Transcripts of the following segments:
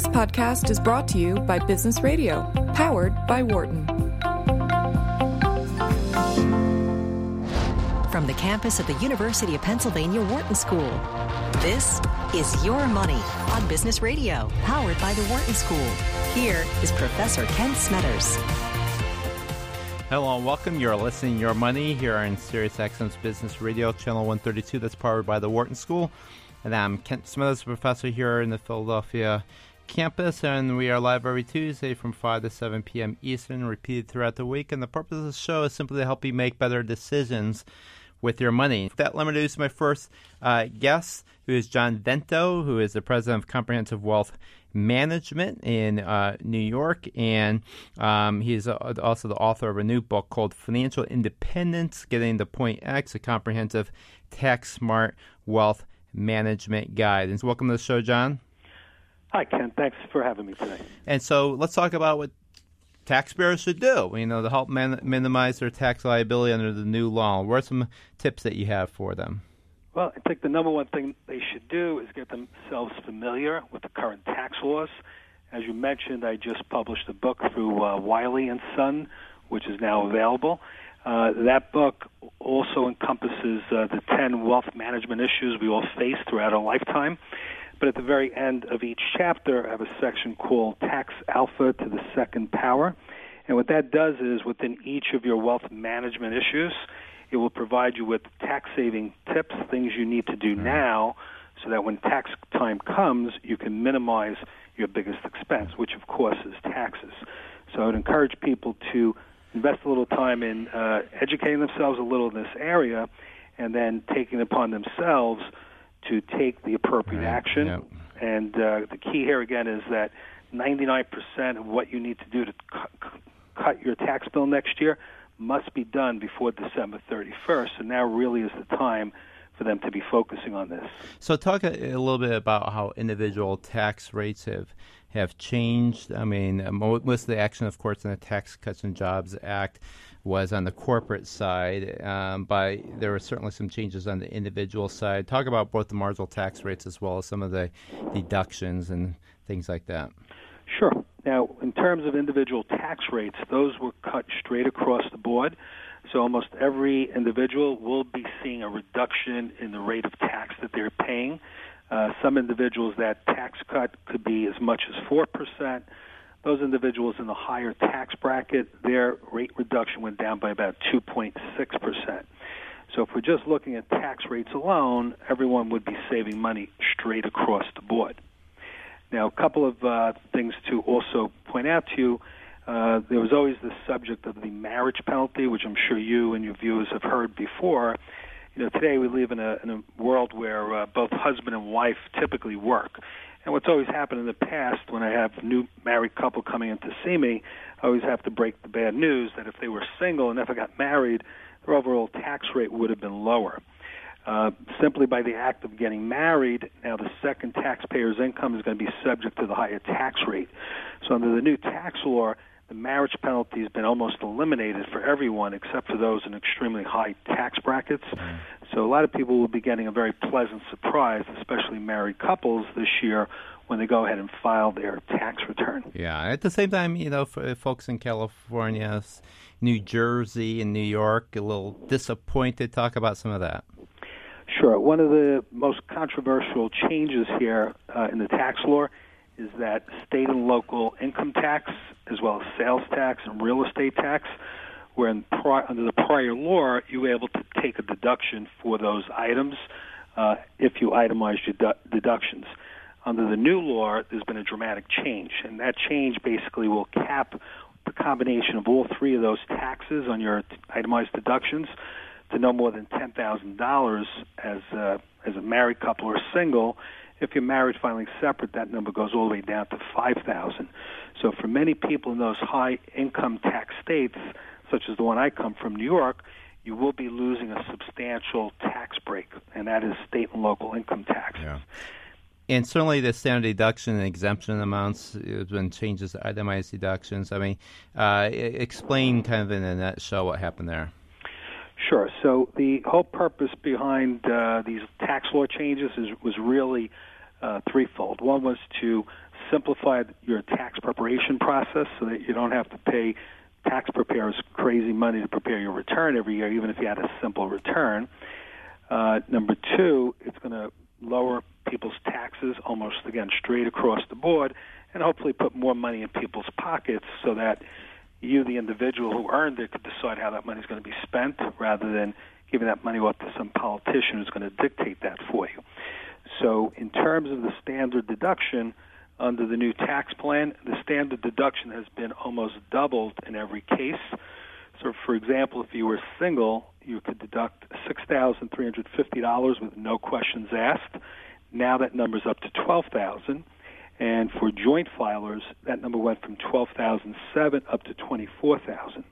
This podcast is brought to you by Business Radio, powered by Wharton. From the campus of the University of Pennsylvania Wharton School, this is Your Money on Business Radio, powered by the Wharton School. Here is Professor Kent Smetters. Hello and welcome. You're listening Your Money here on SiriusXM's Business Radio, Channel 132, that's powered by the Wharton School. And I'm Kent Smetters, professor here in the Philadelphia campus, and we are live every Tuesday from 5 to 7 p.m. Eastern, repeated throughout the week. And the purpose of the show is simply to help you make better decisions with your money. That, let me introduce my first uh, guest, who is John Vento, who is the president of Comprehensive Wealth Management in uh, New York, and um, he's also the author of a new book called Financial Independence: Getting to Point X, a comprehensive tax smart wealth management guide. And welcome to the show, John. Hi, Ken. Thanks for having me today. And so let's talk about what taxpayers should do, you know, to help man- minimize their tax liability under the new law. What are some tips that you have for them? Well, I think the number one thing they should do is get themselves familiar with the current tax laws. As you mentioned, I just published a book through uh, Wiley and Son, which is now available. Uh, that book also encompasses uh, the 10 wealth management issues we all face throughout our lifetime. But at the very end of each chapter, I have a section called Tax Alpha to the Second Power. And what that does is within each of your wealth management issues, it will provide you with tax saving tips, things you need to do mm-hmm. now, so that when tax time comes, you can minimize your biggest expense, which of course is taxes. So I would encourage people to invest a little time in uh, educating themselves a little in this area, and then taking upon themselves to take the appropriate right. action. Yep. And uh, the key here again is that 99% of what you need to do to cu- cut your tax bill next year must be done before December 31st. So now really is the time for them to be focusing on this. So, talk a, a little bit about how individual tax rates have have changed. I mean, most of the action, of course, in the Tax Cuts and Jobs Act was on the corporate side, um, but there were certainly some changes on the individual side. Talk about both the marginal tax rates as well as some of the deductions and things like that. Sure. Now, in terms of individual tax rates, those were cut straight across the board. So almost every individual will be seeing a reduction in the rate of tax that they're paying. Uh, some individuals, that tax cut could be as much as 4%. Those individuals in the higher tax bracket, their rate reduction went down by about 2.6%. So if we're just looking at tax rates alone, everyone would be saving money straight across the board. Now, a couple of uh, things to also point out to you. Uh, there was always the subject of the marriage penalty, which I'm sure you and your viewers have heard before. You know, today we live in a, in a world where uh, both husband and wife typically work. And what's always happened in the past when I have new married couple coming in to see me, I always have to break the bad news that if they were single and never got married, their overall tax rate would have been lower. Uh, simply by the act of getting married, now the second taxpayer's income is going to be subject to the higher tax rate. So under the new tax law, the marriage penalty has been almost eliminated for everyone except for those in extremely high tax brackets. Mm. So a lot of people will be getting a very pleasant surprise, especially married couples this year when they go ahead and file their tax return. Yeah, at the same time, you know, for folks in California, New Jersey, and New York, a little disappointed. Talk about some of that. Sure. One of the most controversial changes here uh, in the tax law is that state and local income tax, as well as sales tax and real estate tax, where in under the prior law you were able to take a deduction for those items uh, if you itemized your du- deductions. Under the new law, there's been a dramatic change, and that change basically will cap the combination of all three of those taxes on your itemized deductions to no more than ten thousand dollars as as a married couple or single, if you're married filing separate, that number goes all the way down to 5000 So for many people in those high income tax states, such as the one I come from, New York, you will be losing a substantial tax break, and that is state and local income taxes. Yeah. And certainly the standard deduction and exemption amounts, there's been changes to itemized deductions. I mean, uh, explain kind of in a nutshell what happened there. Sure. So the whole purpose behind uh, these tax law changes is, was really uh, threefold. One was to simplify your tax preparation process so that you don't have to pay tax preparers crazy money to prepare your return every year, even if you had a simple return. Uh, number two, it's going to lower people's taxes almost again straight across the board, and hopefully put more money in people's pockets so that you, the individual who earned it, could decide how that money is going to be spent rather than giving that money off to some politician who's going to dictate that for you. So, in terms of the standard deduction under the new tax plan, the standard deduction has been almost doubled in every case. So, for example, if you were single, you could deduct $6,350 with no questions asked. Now that number's up to 12000 and for joint filers, that number went from 12,007 up to 24,000.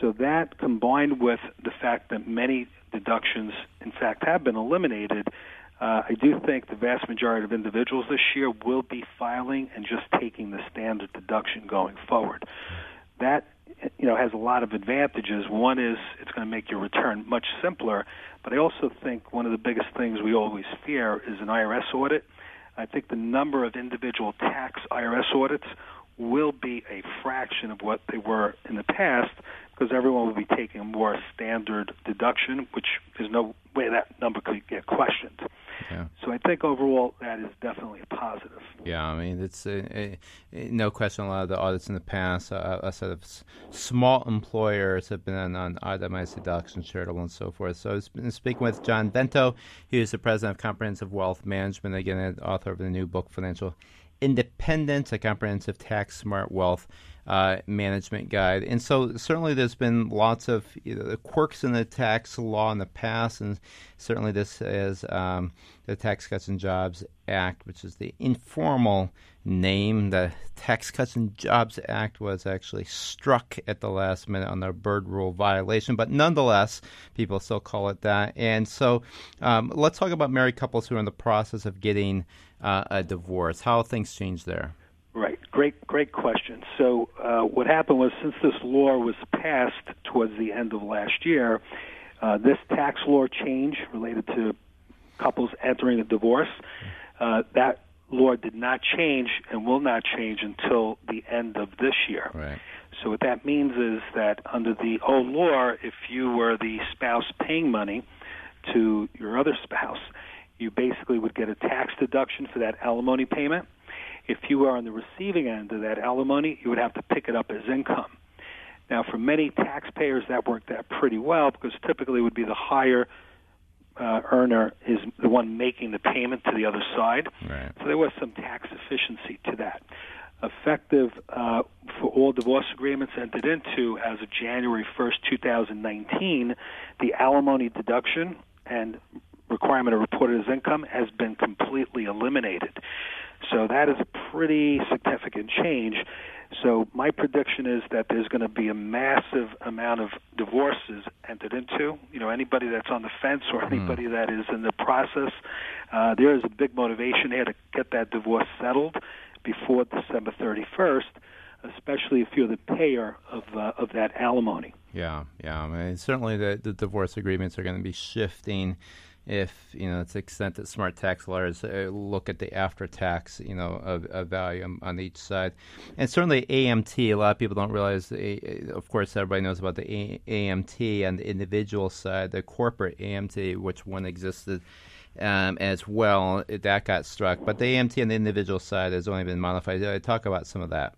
So that combined with the fact that many deductions, in fact, have been eliminated, uh, I do think the vast majority of individuals this year will be filing and just taking the standard deduction going forward. That you know has a lot of advantages. One is it's going to make your return much simpler, but I also think one of the biggest things we always fear is an IRS audit. I think the number of individual tax IRS audits will be a fraction of what they were in the past because everyone will be taking a more standard deduction, which there's no way that number could get questioned. Yeah. So I think overall that is definitely a positive. Yeah, I mean it's a, a, no question. A lot of the audits in the past, uh, uh a set of s- small employers have been on, on itemized deductions, charitable, and so forth. So I've been speaking with John Vento. He is the president of Comprehensive Wealth Management, again, author of the new book, Financial Independence: A Comprehensive Tax Smart Wealth uh, management guide. And so, certainly, there's been lots of you know, quirks in the tax law in the past, and certainly this is um, the Tax Cuts and Jobs Act, which is the informal name. The Tax Cuts and Jobs Act was actually struck at the last minute on the Byrd Rule violation, but nonetheless, people still call it that. And so, um, let's talk about married couples who are in the process of getting uh, a divorce. How things change there? Great, great question. So, uh, what happened was since this law was passed towards the end of last year, uh, this tax law change related to couples entering a divorce, uh, that law did not change and will not change until the end of this year. Right. So what that means is that under the old law, if you were the spouse paying money to your other spouse, you basically would get a tax deduction for that alimony payment if you are on the receiving end of that alimony, you would have to pick it up as income. Now, for many taxpayers, that worked out pretty well because typically it would be the higher uh, earner is the one making the payment to the other side. Right. So there was some tax efficiency to that. Effective uh, for all divorce agreements entered into as of January 1st, 2019, the alimony deduction and requirement of reported as income has been completely eliminated. So that is a pretty significant change. So my prediction is that there's going to be a massive amount of divorces entered into. You know, anybody that's on the fence or hmm. anybody mm. that is in the process, uh, there is a big motivation here to get that divorce settled before December 31st, especially if you're the payer of uh, of that alimony. Yeah, yeah. I mean, certainly the, the divorce agreements are going to be shifting if you know to the extent that smart tax lawyers uh, look at the after tax you know of, of value on, each side. And certainly AMT a lot of people don't realize the, of course everybody knows about the a- AMT and the individual side the corporate AMT which one existed um, as well that got struck. But the AMT on the individual side has only been modified. I talk about some of that.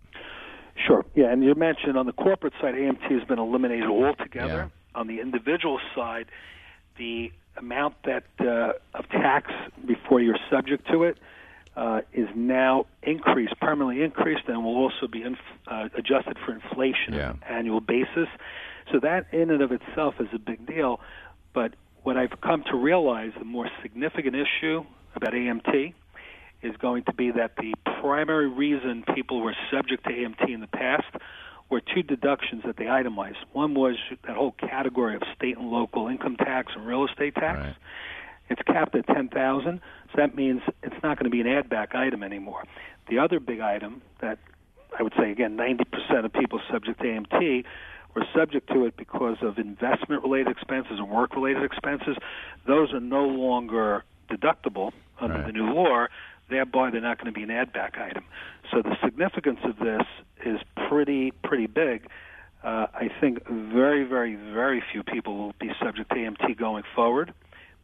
Sure. Yeah and you mentioned on the corporate side AMT has been eliminated altogether. Yeah. on the individual side the amount that uh, of tax before you're subject to it uh, is now increased, permanently increased, and will also be inf- uh, adjusted for inflation yeah. on an annual basis. So that in and of itself is a big deal. But what I've come to realize, the more significant issue about AMT is going to be that the primary reason people were subject to AMT in the past were two deductions that they itemized. One was that whole category of state and local income tax and real estate tax. Right. It's capped at ten thousand, so that means it's not going to be an add back item anymore. The other big item that I would say again, ninety percent of people subject to AMT were subject to it because of investment related expenses and work related expenses. Those are no longer deductible under right. the new law thereby they're not going to be an add back item. So the significance of this is pretty pretty big. Uh, I think very, very, very few people will be subject to AMT going forward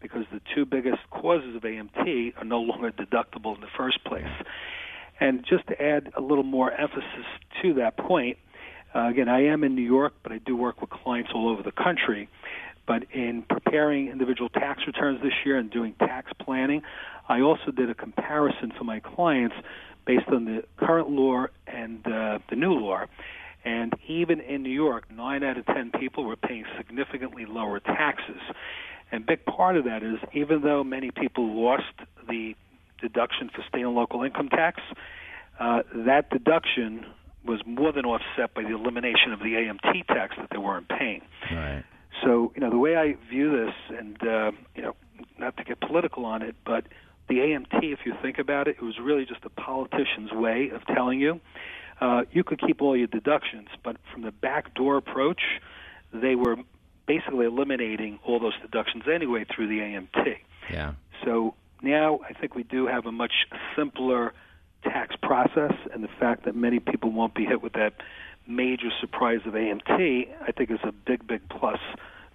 because the two biggest causes of AMT are no longer deductible in the first place. And just to add a little more emphasis to that point, uh, again, I am in New York, but I do work with clients all over the country. But in preparing individual tax returns this year and doing tax planning, I also did a comparison for my clients based on the current law and uh, the new law. And even in New York, nine out of ten people were paying significantly lower taxes. And a big part of that is even though many people lost the deduction for state and local income tax, uh, that deduction was more than offset by the elimination of the AMT tax that they weren't paying. Right. So, you know, the way I view this, and uh, you know, not to get political on it, but the AMT, if you think about it, it was really just a politician's way of telling you uh, you could keep all your deductions, but from the backdoor approach, they were basically eliminating all those deductions anyway through the AMT. Yeah. So now I think we do have a much simpler tax process, and the fact that many people won't be hit with that major surprise of AMT, I think is a big, big plus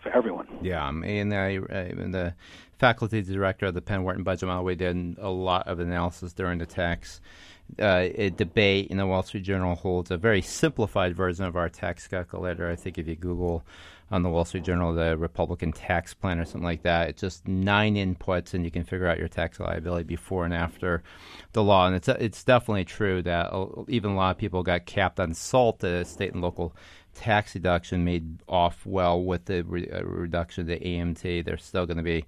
for everyone. Yeah, and I, uh, the faculty director of the Penn Wharton Budget Model, we did a lot of analysis during the tax uh, debate. And the Wall Street Journal holds a very simplified version of our tax calculator. I think if you Google on the Wall Street Journal the Republican tax plan or something like that, it's just nine inputs, and you can figure out your tax liability before and after the law. And it's it's definitely true that uh, even a lot of people got capped on SALT, the state and local tax deduction, made off well with the re- uh, reduction of the AMT. They're still going to be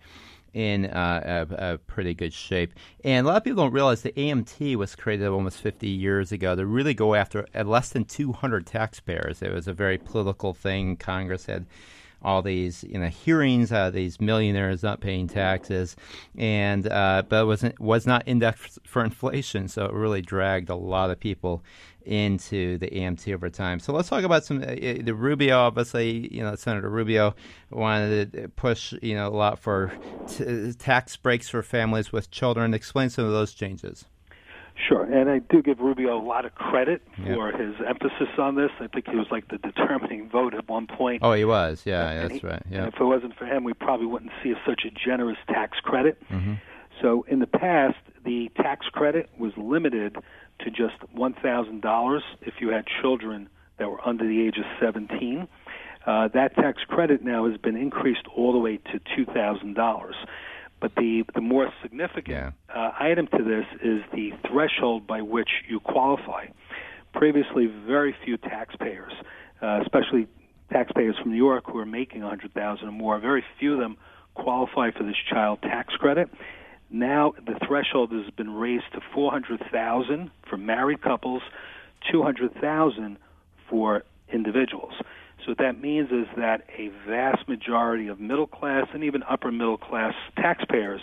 in uh, a, a, pretty good shape. And a lot of people don't realize the AMT was created almost 50 years ago to really go after less than 200 taxpayers. It was a very political thing. Congress had all these you know hearings, uh, these millionaires not paying taxes, and uh, but it wasn't was not indexed for inflation, so it really dragged a lot of people into the AMT over time. So let's talk about some uh, the Rubio. Obviously, you know Senator Rubio wanted to push you know a lot for t- tax breaks for families with children. Explain some of those changes. Sure, and I do give Rubio a lot of credit for his emphasis on this. I think he was like the determining vote at one point. Oh, he was. Yeah, that's he, right. Yeah. if it wasn't for him, we probably wouldn't see such a generous tax credit. Mm-hmm. So in the past, the tax credit was limited to just $1,000 if you had children that were under the age of 17. Uh, that tax credit now has been increased all the way to $2,000. But the, the more significant yeah. uh, item to this is the threshold by which you qualify. Previously, very few taxpayers, uh, especially taxpayers from New York who are making 100000 or more, very few of them qualify for this child tax credit. Now the threshold has been raised to 400,000 for married couples, 200,000 for individuals. So what that means is that a vast majority of middle class and even upper middle class taxpayers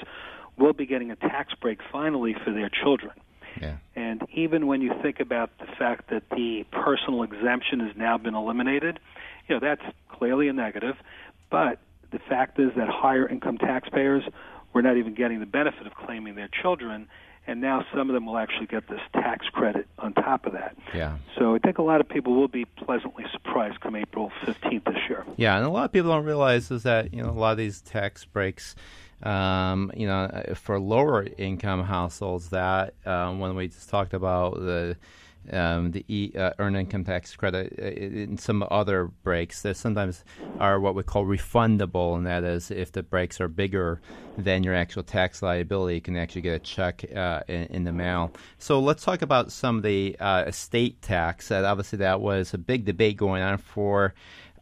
will be getting a tax break finally for their children. Yeah. And even when you think about the fact that the personal exemption has now been eliminated, you know, that's clearly a negative. But the fact is that higher income taxpayers were not even getting the benefit of claiming their children and now some of them will actually get this tax credit on top of that. Yeah. So I think a lot of people will be pleasantly surprised come April 15th this year. Yeah, and a lot of people don't realize is that you know a lot of these tax breaks. Um, you know, for lower income households, that um, when we just talked about the um, the e, uh, earned income tax credit and uh, some other breaks that sometimes are what we call refundable, and that is if the breaks are bigger than your actual tax liability, you can actually get a check uh, in, in, the mail. So let's talk about some of the uh, estate tax. That obviously that was a big debate going on for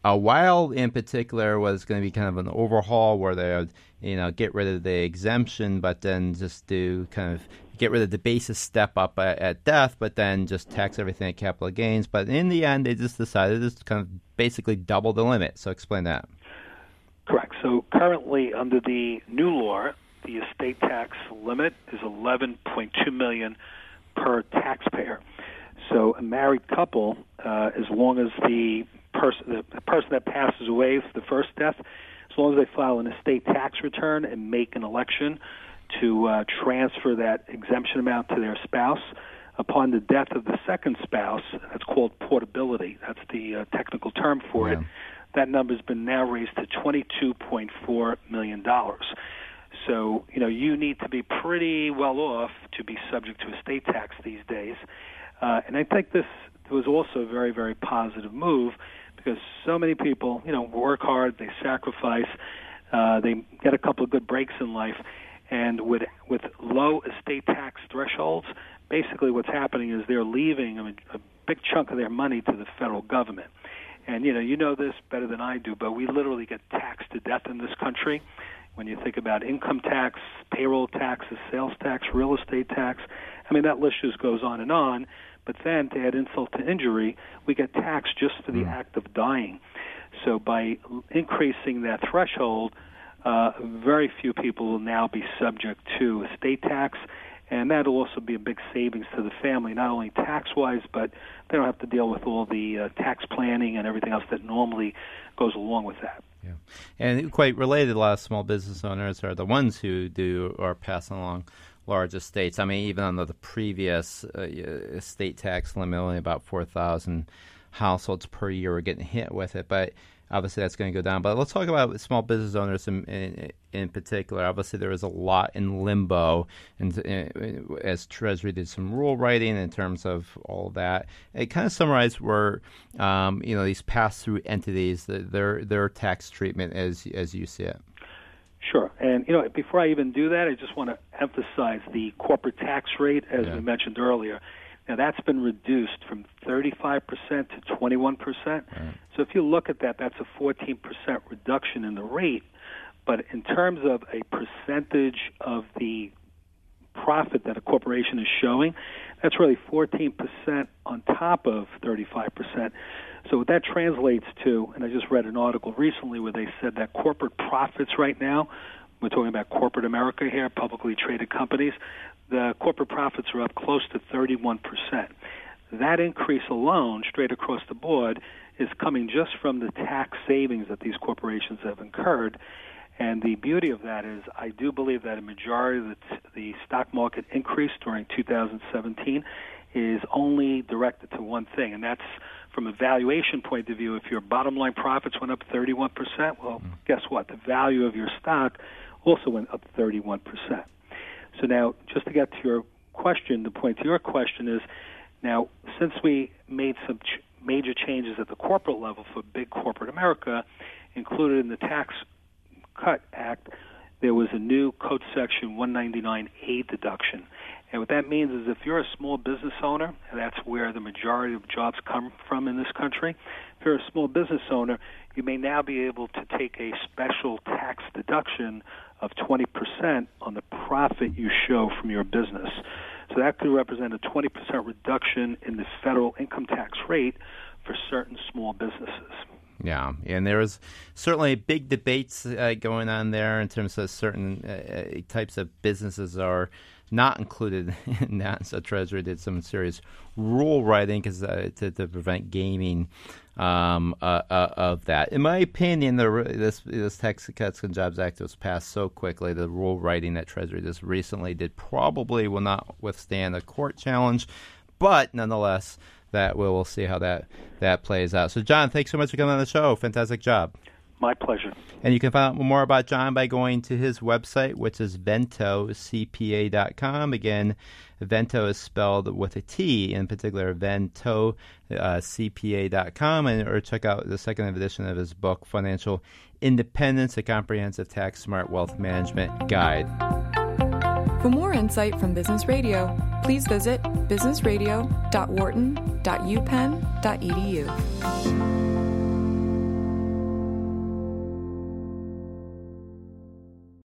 a while. In particular, was going to be kind of an overhaul where they would you know get rid of the exemption, but then just do kind of get rid of the basis step up at, at, death, but then just tax everything at capital gains. But in the end, they just decided to kind of basically double the limit. So explain that. Correct. So currently, under the new law, the estate tax limit is 11.2 million per taxpayer. So a married couple, uh, as long as the person the person that passes away for the first death, as long as they file an estate tax return and make an election to uh, transfer that exemption amount to their spouse. Upon the death of the second spouse, that's called portability. That's the uh, technical term for yeah. it. That number's been now raised to $22.4 million. So, you know, you need to be pretty well off to be subject to estate tax these days. Uh, and I think this was also a very, very positive move because so many people, you know, work hard, they sacrifice, uh, they get a couple of good breaks in life, and with with low estate tax thresholds, basically what's happening is they're leaving a, a big chunk of their money to the federal government. And you know, you know this better than I do, but we literally get taxed to death in this country. When you think about income tax, payroll taxes, sales tax, real estate tax, I mean that list just goes on and on. But then, to add insult to injury, we get taxed just for the mm. act of dying. So by increasing that threshold, uh, very few people will now be subject to estate tax, and that'll also be a big savings to the family, not only tax-wise, but they don't have to deal with all the uh, tax planning and everything else that normally goes along with that. Yeah, and quite related, a lot of small business owners are the ones who do or pass along large estates. I mean, even under the previous uh, estate tax limit, only about 4,000 households per year were getting hit with it. But obviously, that's going to go down. But let's talk about small business owners in, in, in particular. Obviously, there is a lot in limbo, and uh, as Treasury did some rule writing in terms of all of that, it kind of summarized where um, you know these pass through entities, their their tax treatment as as you see it. Sure. And you know, before I even do that, I just want to emphasize the corporate tax rate, as yeah. we mentioned earlier. Now that's been reduced from 35% to 21%. Right. So if you look at that, that's a 14% reduction in the rate. But in terms of a percentage of the profit that a corporation is showing, that's really 14% on top of 35%. So what that translates to, and I just read an article recently where they said that corporate profits right now, we're talking about corporate America here, publicly traded companies, the corporate profits are up close to 31%. That increase alone, straight across the board, is coming just from the tax savings that these corporations have incurred. And the beauty of that is, I do believe that a majority of the, the stock market increase during 2017 is only directed to one thing, and that's from a valuation point of view. If your bottom line profits went up 31%, well, mm. guess what? The value of your stock also went up 31%. So now, just to get to your question, the point to your question is now, since we made some ch- major changes at the corporate level for big corporate America, included in the Tax Cut Act, there was a new Code Section 199A deduction. And what that means is if you're a small business owner, and that's where the majority of jobs come from in this country, if you're a small business owner, you may now be able to take a special tax deduction of 20% on the profit you show from your business. So that could represent a 20% reduction in the federal income tax rate for certain small businesses. Yeah, and there is certainly big debates uh, going on there in terms of certain uh, uh types of businesses are not included in that. So Treasury did some serious rule writing because uh, to, to, prevent gaming um, uh, uh, of that. In my opinion, the, this this Tax Cuts and Jobs Act was passed so quickly. The rule writing that Treasury just recently did probably will not withstand a court challenge, but nonetheless, that we'll, we'll see how that that plays out. So, John, thanks so much for coming on the show. Fantastic job. My pleasure. And you can find out more about John by going to his website, which is ventocpa.com. Again, Vento is spelled with a T, in particular, ventocpa.com, uh, and or check out the second edition of his book, Financial Independence: A Comprehensive Tax Smart Wealth Management Guide. For more insight from Business Radio, please visit businessradio.wharton.upenn.edu.